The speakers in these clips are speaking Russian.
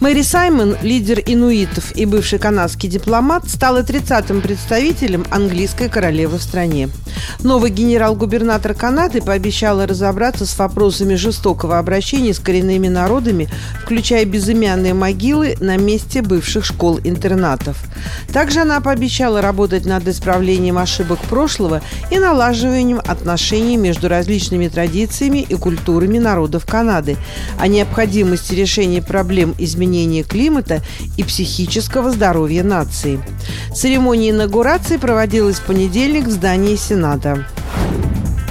Мэри Саймон, лидер инуитов и бывший канадский дипломат, стала 30-м представителем английской королевы в стране. Новый генерал-губернатор Канады пообещала разобраться с вопросами жестокого обращения с коренными народами, включая безымянные могилы на месте бывших школ-интернатов. Также она пообещала работать над исправлением ошибок прошлого и налаживанием отношений между различными традициями и культурами народов Канады, о необходимости решения проблем изменения изменения климата и психического здоровья нации. Церемония инаугурации проводилась в понедельник в здании Сената.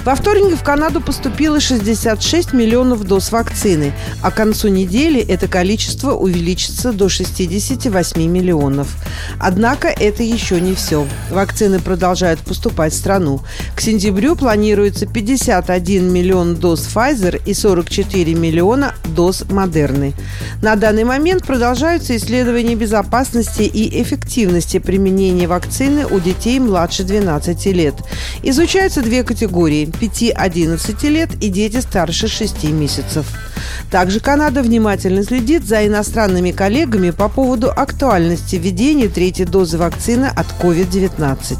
Во вторник в Канаду поступило 66 миллионов доз вакцины, а к концу недели это количество увеличится до 68 миллионов. Однако это еще не все. Вакцины продолжают поступать в страну. К сентябрю планируется 51 миллион доз Pfizer и 44 миллиона доз Модерны. На данный момент продолжаются исследования безопасности и эффективности применения вакцины у детей младше 12 лет. Изучаются две категории 5-11 лет и дети старше 6 месяцев. Также Канада внимательно следит за иностранными коллегами по поводу актуальности введения третьей дозы вакцины от COVID-19.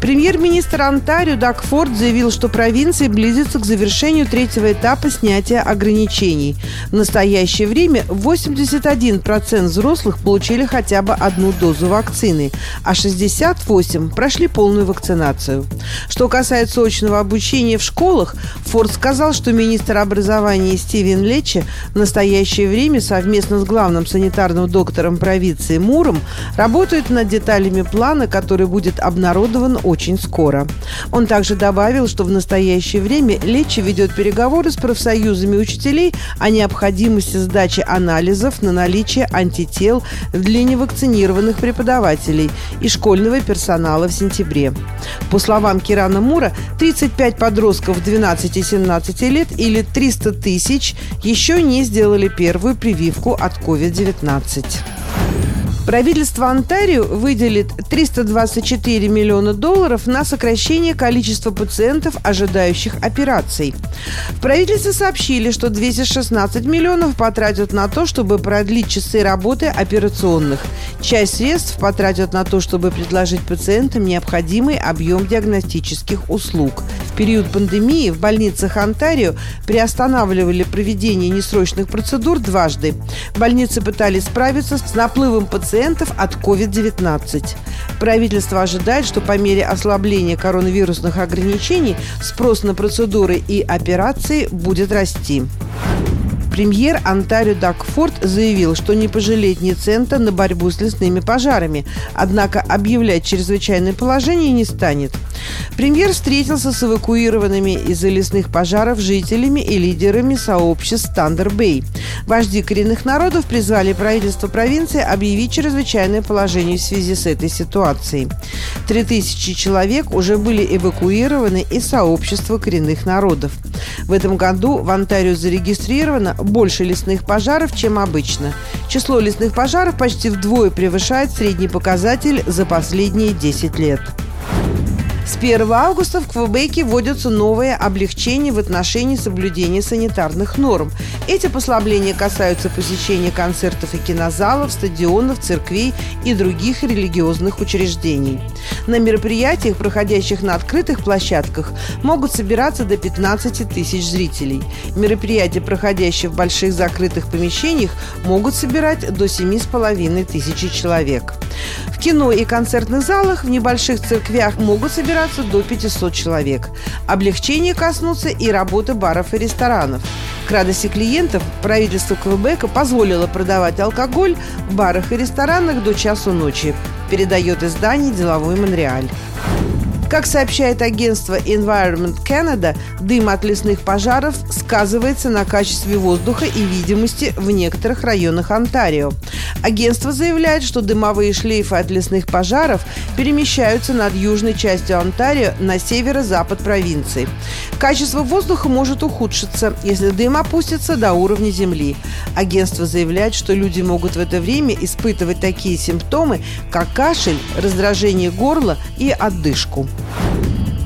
Премьер-министр Онтарио Даг Форд заявил, что провинция близится к завершению третьего этапа снятия ограничений. В настоящее время 81% взрослых получили хотя бы одну дозу вакцины, а 68% прошли полную вакцинацию. Что касается очного обучения в школах, Форд сказал, что министр образования Стивен Лечи в настоящее время совместно с главным санитарным доктором провинции Муром работают над деталями плана, который будет обнародован очень скоро. Он также добавил, что в настоящее время Лечи ведет переговоры с профсоюзами учителей о необходимости сдачи анализов на наличие антител для невакцинированных преподавателей и школьного персонала в сентябре. По словам Кирана Мура, 35 подростков 12 и 17 лет или 300 тысяч еще не сделали первую прививку от COVID-19. Правительство Онтарио выделит 324 миллиона долларов на сокращение количества пациентов, ожидающих операций. В правительстве сообщили, что 216 миллионов потратят на то, чтобы продлить часы работы операционных. Часть средств потратят на то, чтобы предложить пациентам необходимый объем диагностических услуг. Период пандемии в больницах Онтарио приостанавливали проведение несрочных процедур дважды. Больницы пытались справиться с наплывом пациентов от COVID-19. Правительство ожидает, что по мере ослабления коронавирусных ограничений спрос на процедуры и операции будет расти. Премьер Онтарио Даг Форд заявил, что не пожалеет ни цента на борьбу с лесными пожарами, однако объявлять чрезвычайное положение не станет. Премьер встретился с эвакуированными из-за лесных пожаров жителями и лидерами сообществ Тандер-Бэй. Вожди коренных народов призвали правительство провинции объявить чрезвычайное положение в связи с этой ситуацией. Три тысячи человек уже были эвакуированы из сообщества коренных народов. В этом году в Онтарио зарегистрировано больше лесных пожаров, чем обычно. Число лесных пожаров почти вдвое превышает средний показатель за последние 10 лет. С 1 августа в Квебеке вводятся новые облегчения в отношении соблюдения санитарных норм. Эти послабления касаются посещения концертов и кинозалов, стадионов, церквей и других религиозных учреждений. На мероприятиях, проходящих на открытых площадках, могут собираться до 15 тысяч зрителей. Мероприятия, проходящие в больших закрытых помещениях, могут собирать до 7,5 тысячи человек. В кино и концертных залах в небольших церквях могут собираться до 500 человек. Облегчение коснутся и работы баров и ресторанов. К радости клиентов правительство Квебека позволило продавать алкоголь в барах и ресторанах до часу ночи, передает издание «Деловой Монреаль». Как сообщает агентство Environment Canada, дым от лесных пожаров сказывается на качестве воздуха и видимости в некоторых районах Онтарио. Агентство заявляет, что дымовые шлейфы от лесных пожаров перемещаются над южной частью Онтарио на северо-запад провинции. Качество воздуха может ухудшиться, если дым опустится до уровня земли. Агентство заявляет, что люди могут в это время испытывать такие симптомы, как кашель, раздражение горла и отдышку.